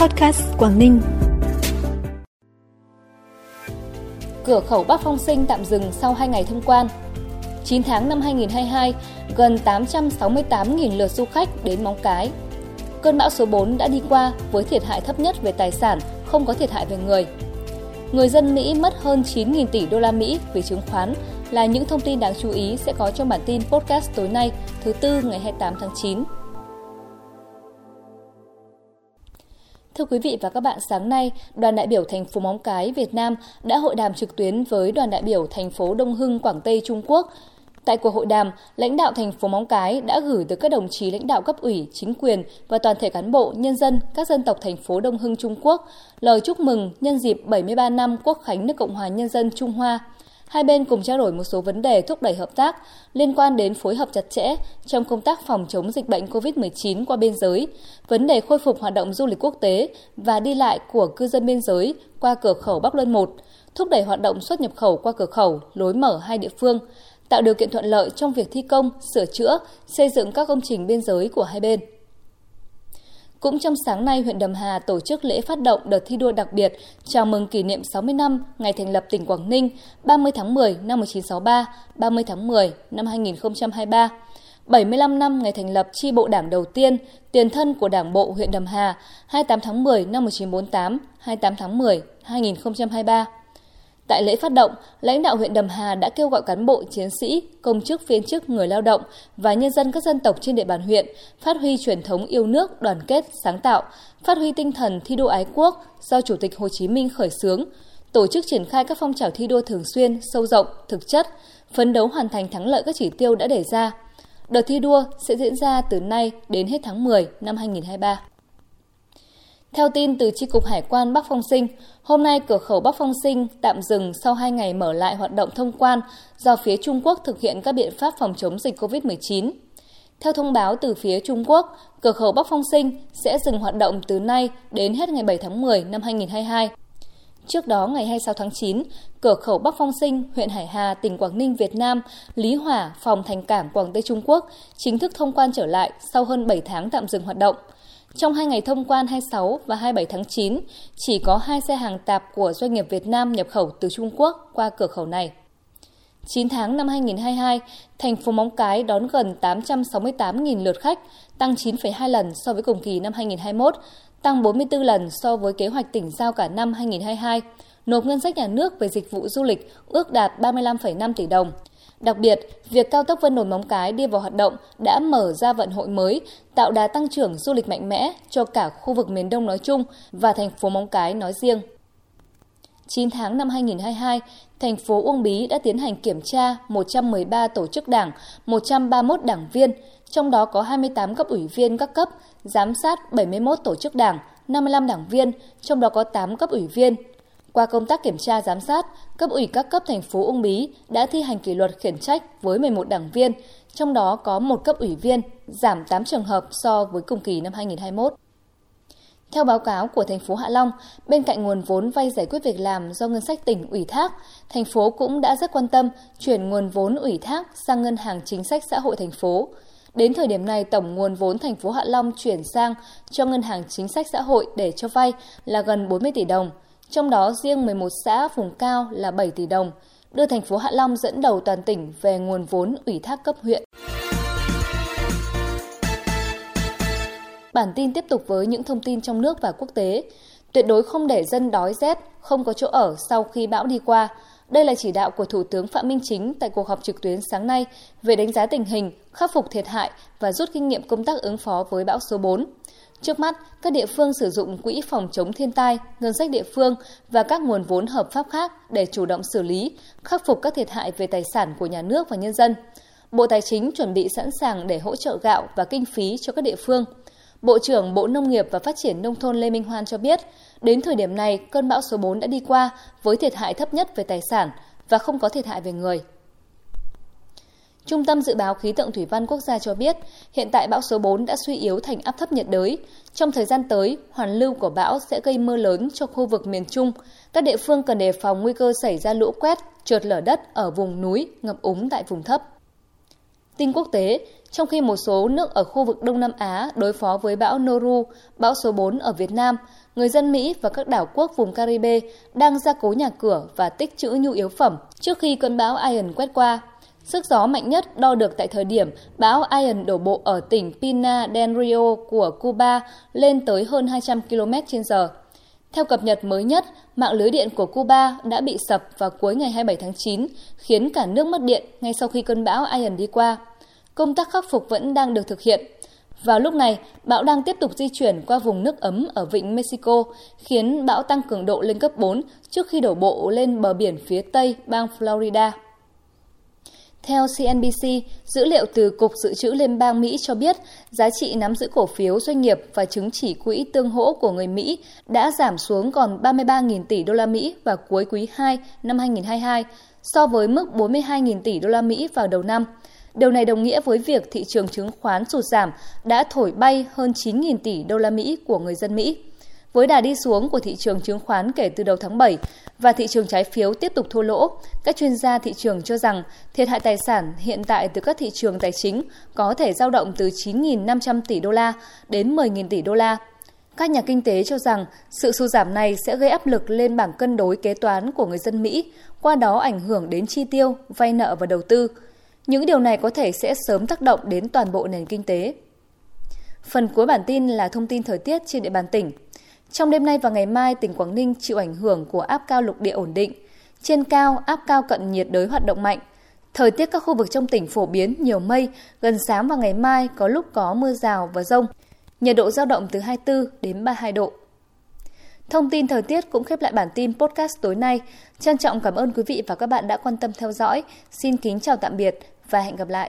Podcast Quảng Ninh. Cửa khẩu Bắc Phong Sinh tạm dừng sau 2 ngày thông quan. 9 tháng năm 2022, gần 868.000 lượt du khách đến Móng Cái. Cơn bão số 4 đã đi qua với thiệt hại thấp nhất về tài sản, không có thiệt hại về người. Người dân Mỹ mất hơn 9.000 tỷ đô la Mỹ vì chứng khoán là những thông tin đáng chú ý sẽ có trong bản tin podcast tối nay, thứ tư ngày 28 tháng 9. Thưa quý vị và các bạn, sáng nay, đoàn đại biểu thành phố Móng Cái Việt Nam đã hội đàm trực tuyến với đoàn đại biểu thành phố Đông Hưng Quảng Tây Trung Quốc. Tại cuộc hội đàm, lãnh đạo thành phố Móng Cái đã gửi tới các đồng chí lãnh đạo cấp ủy, chính quyền và toàn thể cán bộ, nhân dân các dân tộc thành phố Đông Hưng Trung Quốc lời chúc mừng nhân dịp 73 năm Quốc khánh nước Cộng hòa Nhân dân Trung Hoa – Hai bên cùng trao đổi một số vấn đề thúc đẩy hợp tác liên quan đến phối hợp chặt chẽ trong công tác phòng chống dịch bệnh COVID-19 qua biên giới, vấn đề khôi phục hoạt động du lịch quốc tế và đi lại của cư dân biên giới qua cửa khẩu Bắc Luân 1, thúc đẩy hoạt động xuất nhập khẩu qua cửa khẩu, lối mở hai địa phương, tạo điều kiện thuận lợi trong việc thi công, sửa chữa, xây dựng các công trình biên giới của hai bên. Cũng trong sáng nay, huyện Đầm Hà tổ chức lễ phát động đợt thi đua đặc biệt chào mừng kỷ niệm 60 năm ngày thành lập tỉnh Quảng Ninh 30 tháng 10 năm 1963, 30 tháng 10 năm 2023. 75 năm ngày thành lập chi bộ đảng đầu tiên, tiền thân của đảng bộ huyện Đầm Hà 28 tháng 10 năm 1948, 28 tháng 10 2023. Tại lễ phát động, lãnh đạo huyện Đầm Hà đã kêu gọi cán bộ, chiến sĩ, công chức, viên chức, người lao động và nhân dân các dân tộc trên địa bàn huyện phát huy truyền thống yêu nước, đoàn kết, sáng tạo, phát huy tinh thần thi đua ái quốc do Chủ tịch Hồ Chí Minh khởi xướng, tổ chức triển khai các phong trào thi đua thường xuyên, sâu rộng, thực chất, phấn đấu hoàn thành thắng lợi các chỉ tiêu đã đề ra. Đợt thi đua sẽ diễn ra từ nay đến hết tháng 10 năm 2023. Theo tin từ Tri Cục Hải quan Bắc Phong Sinh, hôm nay cửa khẩu Bắc Phong Sinh tạm dừng sau 2 ngày mở lại hoạt động thông quan do phía Trung Quốc thực hiện các biện pháp phòng chống dịch COVID-19. Theo thông báo từ phía Trung Quốc, cửa khẩu Bắc Phong Sinh sẽ dừng hoạt động từ nay đến hết ngày 7 tháng 10 năm 2022. Trước đó, ngày 26 tháng 9, cửa khẩu Bắc Phong Sinh, huyện Hải Hà, tỉnh Quảng Ninh, Việt Nam, Lý Hỏa, phòng thành cảng Quảng Tây Trung Quốc chính thức thông quan trở lại sau hơn 7 tháng tạm dừng hoạt động – trong hai ngày thông quan 26 và 27 tháng 9, chỉ có hai xe hàng tạp của doanh nghiệp Việt Nam nhập khẩu từ Trung Quốc qua cửa khẩu này. 9 tháng năm 2022, thành phố Móng Cái đón gần 868.000 lượt khách, tăng 9,2 lần so với cùng kỳ năm 2021, tăng 44 lần so với kế hoạch tỉnh giao cả năm 2022. Nộp ngân sách nhà nước về dịch vụ du lịch ước đạt 35,5 tỷ đồng, Đặc biệt, việc cao tốc Vân Đồn Móng Cái đi vào hoạt động đã mở ra vận hội mới, tạo đà tăng trưởng du lịch mạnh mẽ cho cả khu vực miền Đông nói chung và thành phố Móng Cái nói riêng. 9 tháng năm 2022, thành phố Uông Bí đã tiến hành kiểm tra 113 tổ chức đảng, 131 đảng viên, trong đó có 28 cấp ủy viên các cấp, giám sát 71 tổ chức đảng, 55 đảng viên, trong đó có 8 cấp ủy viên, qua công tác kiểm tra giám sát, cấp ủy các cấp thành phố Uông Bí đã thi hành kỷ luật khiển trách với 11 đảng viên, trong đó có một cấp ủy viên, giảm 8 trường hợp so với cùng kỳ năm 2021. Theo báo cáo của thành phố Hạ Long, bên cạnh nguồn vốn vay giải quyết việc làm do ngân sách tỉnh ủy thác, thành phố cũng đã rất quan tâm chuyển nguồn vốn ủy thác sang ngân hàng chính sách xã hội thành phố. Đến thời điểm này, tổng nguồn vốn thành phố Hạ Long chuyển sang cho ngân hàng chính sách xã hội để cho vay là gần 40 tỷ đồng – trong đó riêng 11 xã vùng cao là 7 tỷ đồng, đưa thành phố Hạ Long dẫn đầu toàn tỉnh về nguồn vốn ủy thác cấp huyện. Bản tin tiếp tục với những thông tin trong nước và quốc tế. Tuyệt đối không để dân đói rét, không có chỗ ở sau khi bão đi qua. Đây là chỉ đạo của Thủ tướng Phạm Minh Chính tại cuộc họp trực tuyến sáng nay về đánh giá tình hình, khắc phục thiệt hại và rút kinh nghiệm công tác ứng phó với bão số 4. Trước mắt, các địa phương sử dụng quỹ phòng chống thiên tai, ngân sách địa phương và các nguồn vốn hợp pháp khác để chủ động xử lý, khắc phục các thiệt hại về tài sản của nhà nước và nhân dân. Bộ Tài chính chuẩn bị sẵn sàng để hỗ trợ gạo và kinh phí cho các địa phương. Bộ trưởng Bộ Nông nghiệp và Phát triển Nông thôn Lê Minh Hoan cho biết, đến thời điểm này, cơn bão số 4 đã đi qua với thiệt hại thấp nhất về tài sản và không có thiệt hại về người. Trung tâm Dự báo Khí tượng Thủy văn Quốc gia cho biết, hiện tại bão số 4 đã suy yếu thành áp thấp nhiệt đới. Trong thời gian tới, hoàn lưu của bão sẽ gây mưa lớn cho khu vực miền Trung. Các địa phương cần đề phòng nguy cơ xảy ra lũ quét, trượt lở đất ở vùng núi, ngập úng tại vùng thấp. Tin quốc tế, trong khi một số nước ở khu vực Đông Nam Á đối phó với bão Noru, bão số 4 ở Việt Nam, người dân Mỹ và các đảo quốc vùng Caribe đang ra cố nhà cửa và tích trữ nhu yếu phẩm trước khi cơn bão Ian quét qua. Sức gió mạnh nhất đo được tại thời điểm bão Ian đổ bộ ở tỉnh Pina del Rio của Cuba lên tới hơn 200 km h theo cập nhật mới nhất, mạng lưới điện của Cuba đã bị sập vào cuối ngày 27 tháng 9, khiến cả nước mất điện ngay sau khi cơn bão Ian đi qua. Công tác khắc phục vẫn đang được thực hiện. Vào lúc này, bão đang tiếp tục di chuyển qua vùng nước ấm ở vịnh Mexico, khiến bão tăng cường độ lên cấp 4 trước khi đổ bộ lên bờ biển phía tây bang Florida. Theo CNBC, dữ liệu từ Cục Dự trữ Liên bang Mỹ cho biết giá trị nắm giữ cổ phiếu doanh nghiệp và chứng chỉ quỹ tương hỗ của người Mỹ đã giảm xuống còn 33.000 tỷ đô la Mỹ vào cuối quý 2 năm 2022 so với mức 42.000 tỷ đô la Mỹ vào đầu năm. Điều này đồng nghĩa với việc thị trường chứng khoán sụt giảm đã thổi bay hơn 9.000 tỷ đô la Mỹ của người dân Mỹ. Với đà đi xuống của thị trường chứng khoán kể từ đầu tháng 7 và thị trường trái phiếu tiếp tục thua lỗ, các chuyên gia thị trường cho rằng thiệt hại tài sản hiện tại từ các thị trường tài chính có thể dao động từ 9.500 tỷ đô la đến 10.000 tỷ đô la. Các nhà kinh tế cho rằng sự sụt giảm này sẽ gây áp lực lên bảng cân đối kế toán của người dân Mỹ, qua đó ảnh hưởng đến chi tiêu, vay nợ và đầu tư. Những điều này có thể sẽ sớm tác động đến toàn bộ nền kinh tế. Phần cuối bản tin là thông tin thời tiết trên địa bàn tỉnh. Trong đêm nay và ngày mai, tỉnh Quảng Ninh chịu ảnh hưởng của áp cao lục địa ổn định. Trên cao, áp cao cận nhiệt đới hoạt động mạnh. Thời tiết các khu vực trong tỉnh phổ biến nhiều mây, gần sáng và ngày mai có lúc có mưa rào và rông. Nhiệt độ giao động từ 24 đến 32 độ. Thông tin thời tiết cũng khép lại bản tin podcast tối nay. Trân trọng cảm ơn quý vị và các bạn đã quan tâm theo dõi. Xin kính chào tạm biệt và hẹn gặp lại.